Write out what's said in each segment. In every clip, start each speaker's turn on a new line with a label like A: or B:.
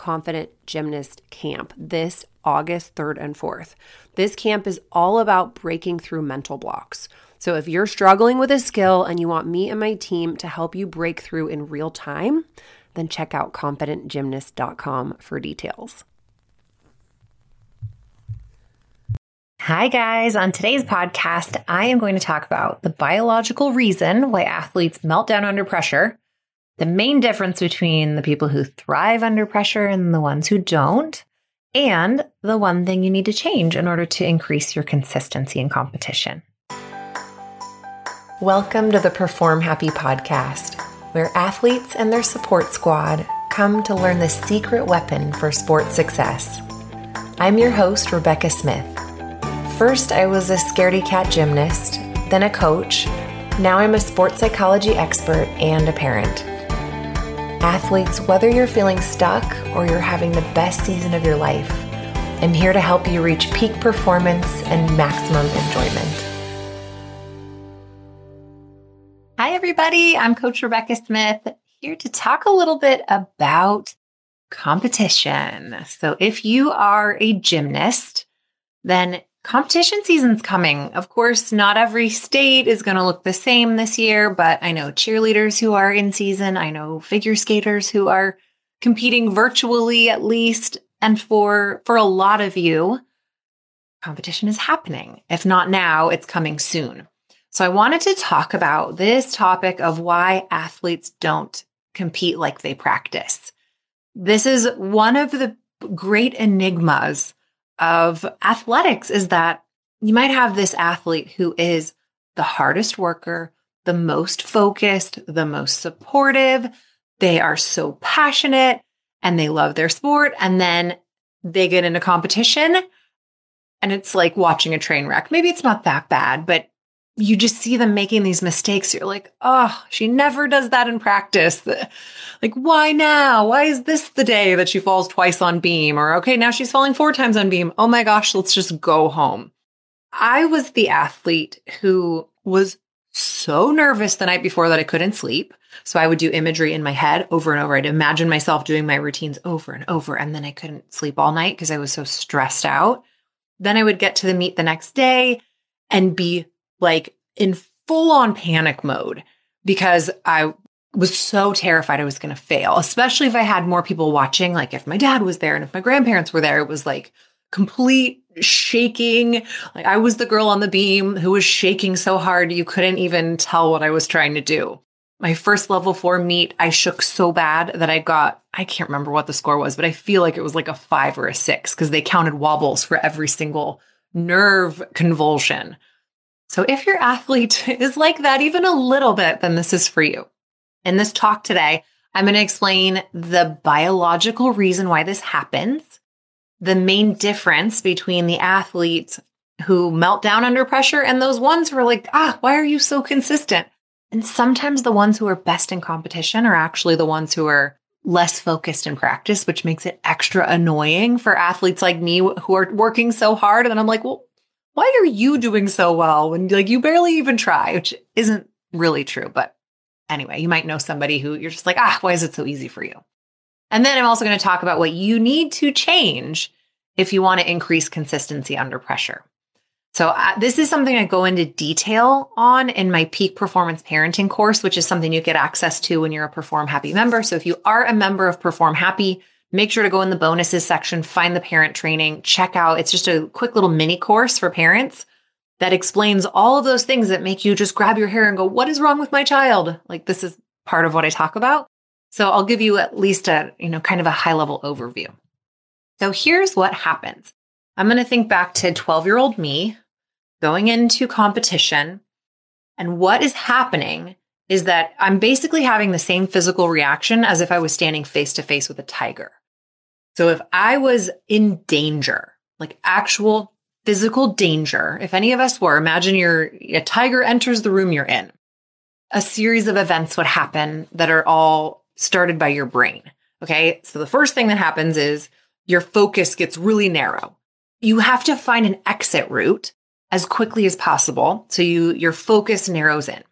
A: Confident Gymnast Camp this August 3rd and 4th. This camp is all about breaking through mental blocks. So if you're struggling with a skill and you want me and my team to help you break through in real time, then check out confidentgymnast.com for details. Hi, guys. On today's podcast, I am going to talk about the biological reason why athletes melt down under pressure the main difference between the people who thrive under pressure and the ones who don't, and the one thing you need to change in order to increase your consistency in competition. Welcome to the Perform Happy podcast, where athletes and their support squad come to learn the secret weapon for sports success. I'm your host, Rebecca Smith. First, I was a scaredy cat gymnast, then a coach. Now I'm a sports psychology expert and a parent. Athletes, whether you're feeling stuck or you're having the best season of your life, I'm here to help you reach peak performance and maximum enjoyment. Hi, everybody. I'm Coach Rebecca Smith here to talk a little bit about competition. So, if you are a gymnast, then competition season's coming. Of course, not every state is going to look the same this year, but I know cheerleaders who are in season. I know figure skaters who are competing virtually at least. And for, for a lot of you, competition is happening. If not now, it's coming soon. So I wanted to talk about this topic of why athletes don't compete like they practice. This is one of the great enigmas of athletics is that you might have this athlete who is the hardest worker, the most focused, the most supportive. They are so passionate and they love their sport. And then they get into competition and it's like watching a train wreck. Maybe it's not that bad, but you just see them making these mistakes. You're like, oh, she never does that in practice. Like, why now? Why is this the day that she falls twice on beam? Or, okay, now she's falling four times on beam. Oh my gosh, let's just go home. I was the athlete who was so nervous the night before that I couldn't sleep. So I would do imagery in my head over and over. I'd imagine myself doing my routines over and over. And then I couldn't sleep all night because I was so stressed out. Then I would get to the meet the next day and be like in full on panic mode because I was so terrified I was going to fail, especially if I had more people watching. Like if my dad was there and if my grandparents were there, it was like complete shaking. Like I was the girl on the beam who was shaking so hard you couldn't even tell what I was trying to do. My first level four meet, I shook so bad that I got, I can't remember what the score was, but I feel like it was like a five or a six because they counted wobbles for every single nerve convulsion. So if your athlete is like that even a little bit, then this is for you. In this talk today, I'm going to explain the biological reason why this happens, the main difference between the athletes who melt down under pressure and those ones who are like, ah, why are you so consistent? And sometimes the ones who are best in competition are actually the ones who are less focused in practice, which makes it extra annoying for athletes like me who are working so hard. And I'm like, well, why are you doing so well when like you barely even try, which isn't really true. But anyway, you might know somebody who you're just like, ah, why is it so easy for you? And then I'm also going to talk about what you need to change if you want to increase consistency under pressure. So uh, this is something I go into detail on in my peak performance parenting course, which is something you get access to when you're a Perform Happy member. So if you are a member of Perform Happy, make sure to go in the bonuses section, find the parent training, check out. It's just a quick little mini course for parents that explains all of those things that make you just grab your hair and go, what is wrong with my child? Like this is part of what I talk about. So I'll give you at least a, you know, kind of a high level overview. So here's what happens. I'm going to think back to 12 year old me going into competition. And what is happening is that I'm basically having the same physical reaction as if I was standing face to face with a tiger. So if I was in danger, like actual physical danger. If any of us were, imagine you're a tiger enters the room you're in. A series of events would happen that are all started by your brain. Okay. So the first thing that happens is your focus gets really narrow. You have to find an exit route as quickly as possible. So you, your focus narrows in.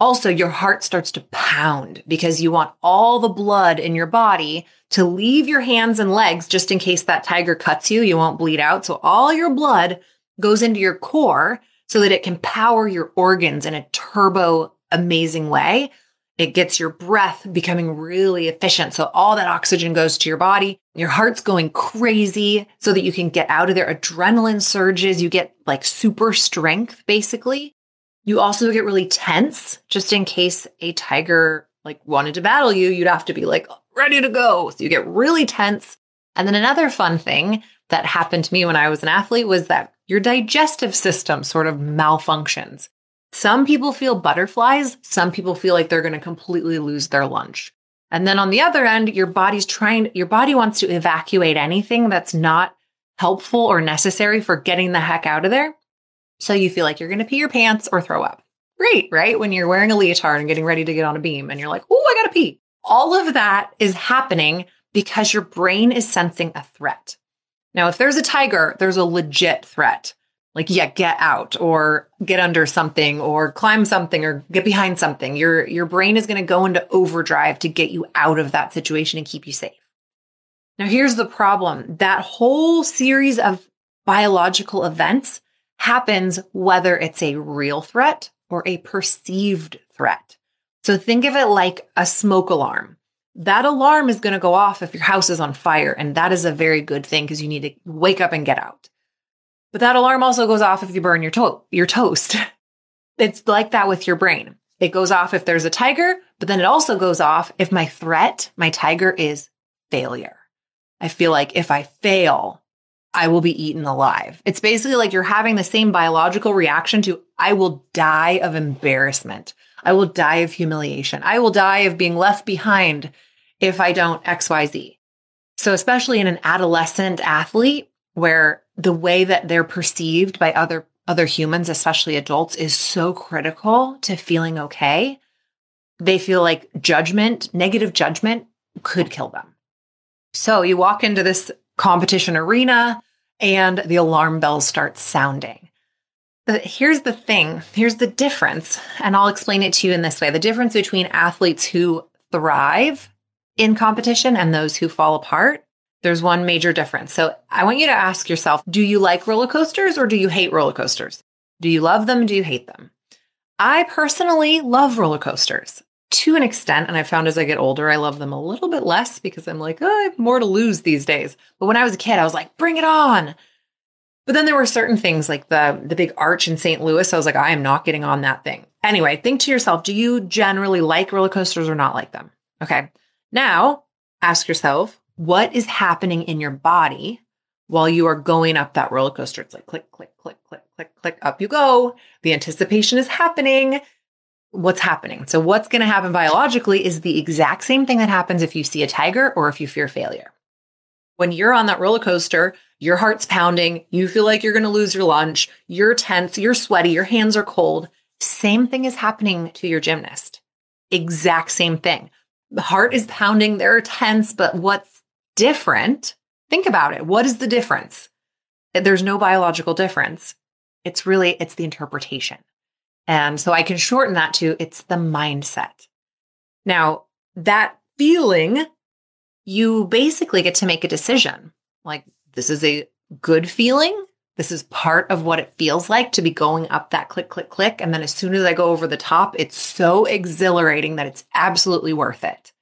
A: Also, your heart starts to pound because you want all the blood in your body to leave your hands and legs just in case that tiger cuts you. You won't bleed out. So all your blood goes into your core so that it can power your organs in a turbo amazing way. It gets your breath becoming really efficient. So all that oxygen goes to your body. Your heart's going crazy so that you can get out of there. Adrenaline surges. You get like super strength, basically. You also get really tense just in case a tiger like wanted to battle you. You'd have to be like ready to go. So you get really tense. And then another fun thing that happened to me when I was an athlete was that your digestive system sort of malfunctions. Some people feel butterflies. Some people feel like they're going to completely lose their lunch. And then on the other end, your body's trying, your body wants to evacuate anything that's not helpful or necessary for getting the heck out of there. So you feel like you're going to pee your pants or throw up. Great, right? When you're wearing a leotard and getting ready to get on a beam and you're like, oh, I got to pee. All of that is happening because your brain is sensing a threat. Now, if there's a tiger, there's a legit threat like yeah get out or get under something or climb something or get behind something your your brain is going to go into overdrive to get you out of that situation and keep you safe now here's the problem that whole series of biological events happens whether it's a real threat or a perceived threat so think of it like a smoke alarm that alarm is going to go off if your house is on fire and that is a very good thing because you need to wake up and get out but that alarm also goes off if you burn your to- your toast. it's like that with your brain. It goes off if there's a tiger, but then it also goes off if my threat, my tiger is failure. I feel like if I fail, I will be eaten alive. It's basically like you're having the same biological reaction to I will die of embarrassment. I will die of humiliation. I will die of being left behind if I don't XYZ. So, especially in an adolescent athlete where the way that they're perceived by other other humans, especially adults, is so critical to feeling okay. They feel like judgment, negative judgment could kill them. So you walk into this competition arena and the alarm bells start sounding. But here's the thing here's the difference. And I'll explain it to you in this way the difference between athletes who thrive in competition and those who fall apart there's one major difference. So I want you to ask yourself do you like roller coasters or do you hate roller coasters? Do you love them? Do you hate them? I personally love roller coasters to an extent. And I found as I get older, I love them a little bit less because I'm like, oh, I have more to lose these days. But when I was a kid, I was like, bring it on. But then there were certain things like the, the big arch in St. Louis. I was like, I am not getting on that thing. Anyway, think to yourself, do you generally like roller coasters or not like them? Okay. Now ask yourself, what is happening in your body while you are going up that roller coaster. It's like click, click, click, click, click, click, up you go. The anticipation is happening. What's happening? So, what's going to happen biologically is the exact same thing that happens if you see a tiger or if you fear failure. When you're on that roller coaster, your heart's pounding, you feel like you're going to lose your lunch, you're tense, you're sweaty, your hands are cold. Same thing is happening to your gymnast. Exact same thing. The heart is pounding, they're tense, but what's different, think about it. What is the difference? There's no biological difference. It's really, it's the interpretation. And so I can shorten that to it's the mindset. Now, that feeling, you basically get to make a decision. Like, this is a good feeling. This is part of what it feels like to be going up that click, click, click. And then as soon as I go over the top, it's so exhilarating that it's absolutely worth it.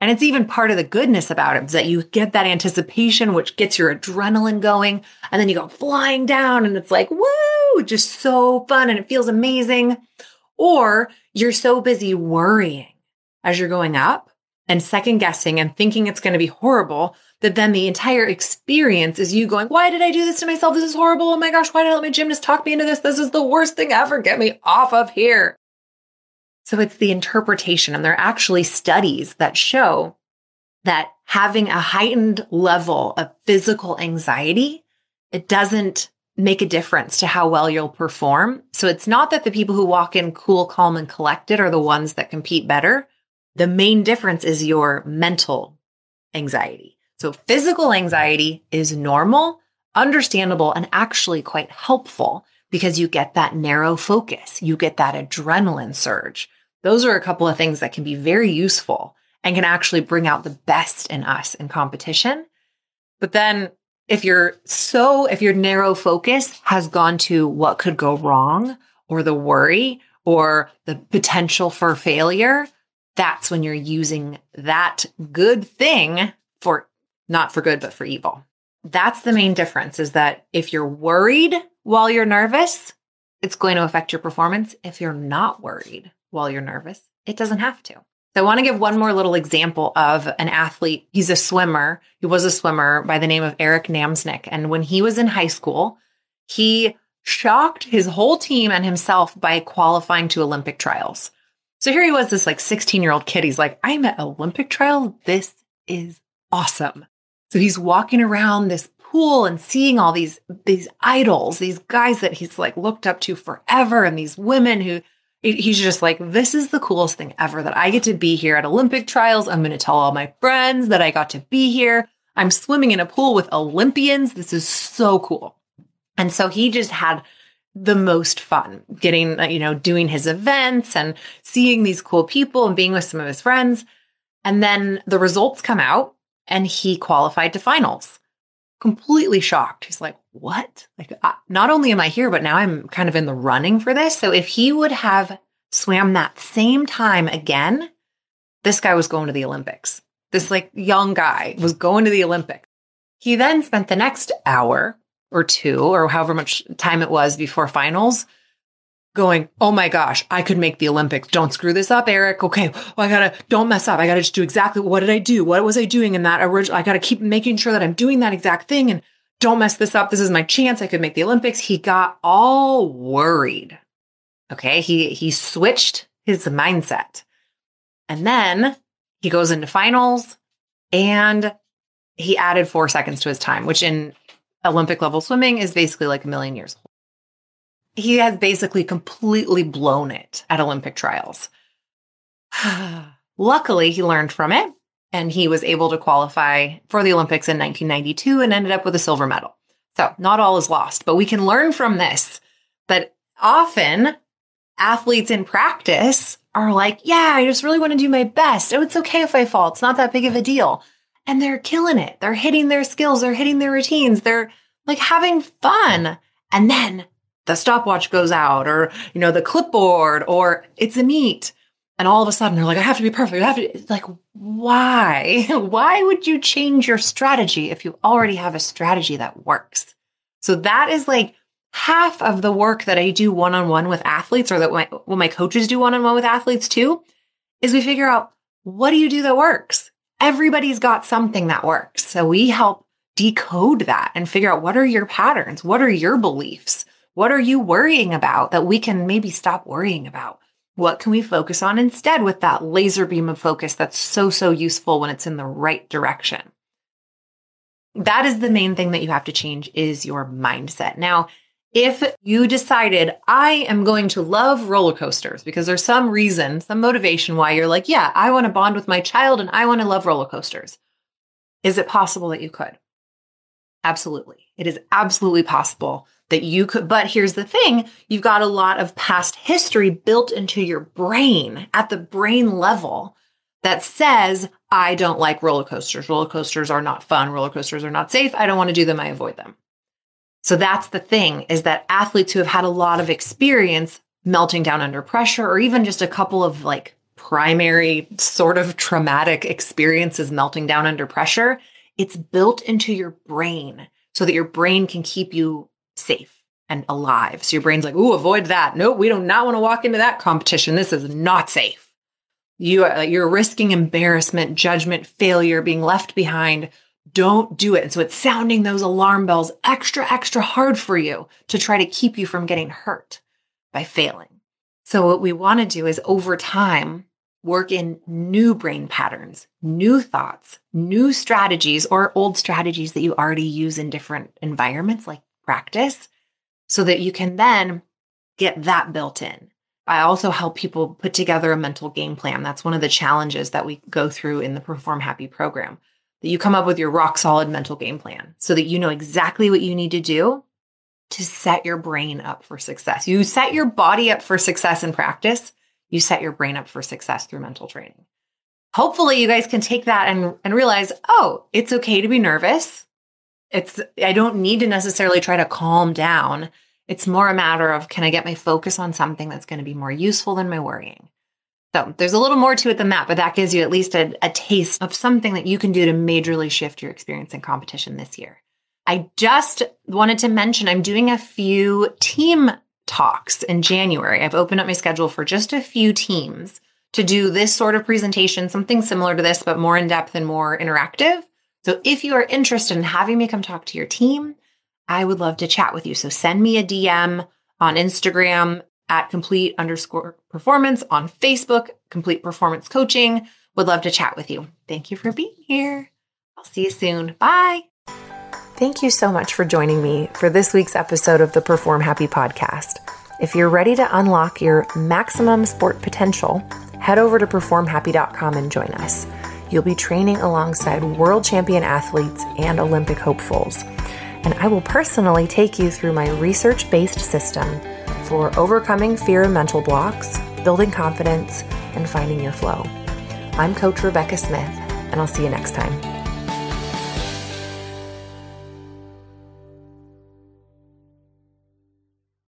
A: And it's even part of the goodness about it is that you get that anticipation, which gets your adrenaline going. And then you go flying down and it's like, woo, just so fun and it feels amazing. Or you're so busy worrying as you're going up and second guessing and thinking it's going to be horrible that then the entire experience is you going, why did I do this to myself? This is horrible. Oh my gosh, why did I let my gymnast talk me into this? This is the worst thing ever. Get me off of here. So it's the interpretation. And there are actually studies that show that having a heightened level of physical anxiety, it doesn't make a difference to how well you'll perform. So it's not that the people who walk in cool, calm, and collected are the ones that compete better. The main difference is your mental anxiety. So physical anxiety is normal, understandable, and actually quite helpful because you get that narrow focus. You get that adrenaline surge. Those are a couple of things that can be very useful and can actually bring out the best in us in competition. But then if you're so, if your narrow focus has gone to what could go wrong or the worry or the potential for failure, that's when you're using that good thing for not for good, but for evil. That's the main difference is that if you're worried while you're nervous, it's going to affect your performance. If you're not worried while you're nervous, it doesn't have to. So I want to give one more little example of an athlete. He's a swimmer. He was a swimmer by the name of Eric Namesnik. And when he was in high school, he shocked his whole team and himself by qualifying to Olympic trials. So here he was, this like 16 year old kid. He's like, I'm at Olympic trial. This is awesome. So he's walking around this pool and seeing all these, these idols, these guys that he's like looked up to forever and these women who he's just like, this is the coolest thing ever that I get to be here at Olympic trials. I'm going to tell all my friends that I got to be here. I'm swimming in a pool with Olympians. This is so cool. And so he just had the most fun getting, uh, you know, doing his events and seeing these cool people and being with some of his friends. And then the results come out and he qualified to finals. Completely shocked. He's like, what? Like, I, not only am I here, but now I'm kind of in the running for this. So if he would have swam that same time again, this guy was going to the Olympics. This like young guy was going to the Olympics. He then spent the next hour or two or however much time it was before finals going, Oh my gosh, I could make the Olympics. Don't screw this up, Eric. Okay. Well, I gotta, don't mess up. I gotta just do exactly what did I do? What was I doing in that original? I gotta keep making sure that I'm doing that exact thing. And don't mess this up. This is my chance. I could make the Olympics. He got all worried. Okay. He, he switched his mindset. And then he goes into finals and he added four seconds to his time, which in Olympic level swimming is basically like a million years old. He has basically completely blown it at Olympic trials. Luckily, he learned from it and he was able to qualify for the Olympics in 1992 and ended up with a silver medal. So, not all is lost, but we can learn from this that often athletes in practice are like, Yeah, I just really want to do my best. Oh, it's okay if I fall. It's not that big of a deal. And they're killing it. They're hitting their skills, they're hitting their routines, they're like having fun. And then the stopwatch goes out, or, you know, the clipboard, or it's a meet and all of a sudden they're like, I have to be perfect. I have to like, why? why would you change your strategy if you already have a strategy that works? So that is like half of the work that I do one on one with athletes or that my, what my coaches do one on one with athletes too, is we figure out what do you do that works? Everybody's got something that works. So we help decode that and figure out what are your patterns? What are your beliefs? What are you worrying about that we can maybe stop worrying about? What can we focus on instead with that laser beam of focus that's so, so useful when it's in the right direction? That is the main thing that you have to change is your mindset. Now, if you decided I am going to love roller coasters because there's some reason, some motivation why you're like, yeah, I want to bond with my child and I want to love roller coasters. Is it possible that you could? Absolutely. It is absolutely possible that you could. But here's the thing you've got a lot of past history built into your brain at the brain level that says, I don't like roller coasters. Roller coasters are not fun. Roller coasters are not safe. I don't want to do them. I avoid them. So that's the thing is that athletes who have had a lot of experience melting down under pressure or even just a couple of like primary sort of traumatic experiences melting down under pressure, it's built into your brain so that your brain can keep you safe and alive. So your brain's like, "Ooh, avoid that. Nope, we do not want to walk into that competition. This is not safe." You are, you're risking embarrassment, judgment, failure, being left behind. Don't do it. And so it's sounding those alarm bells extra, extra hard for you to try to keep you from getting hurt by failing. So what we want to do is over time work in new brain patterns, new thoughts, new strategies, or old strategies that you already use in different environments like practice so that you can then get that built in. I also help people put together a mental game plan. That's one of the challenges that we go through in the Perform Happy program. That you come up with your rock solid mental game plan so that you know exactly what you need to do to set your brain up for success. You set your body up for success in practice, you set your brain up for success through mental training. Hopefully, you guys can take that and, and realize, oh, it's okay to be nervous. It's, I don't need to necessarily try to calm down. It's more a matter of can I get my focus on something that's going to be more useful than my worrying? So there's a little more to it than that, but that gives you at least a, a taste of something that you can do to majorly shift your experience in competition this year. I just wanted to mention I'm doing a few team talks in January. I've opened up my schedule for just a few teams to do this sort of presentation, something similar to this, but more in depth and more interactive. So if you are interested in having me come talk to your team, I would love to chat with you. So send me a DM on Instagram at complete underscore performance, on Facebook, complete performance coaching. Would love to chat with you. Thank you for being here. I'll see you soon. Bye. Thank you so much for joining me for this week's episode of the Perform Happy podcast. If you're ready to unlock your maximum sport potential, head over to performhappy.com and join us. You'll be training alongside world champion athletes and Olympic hopefuls. And I will personally take you through my research based system for overcoming fear and mental blocks, building confidence, and finding your flow. I'm Coach Rebecca Smith, and I'll see you next time.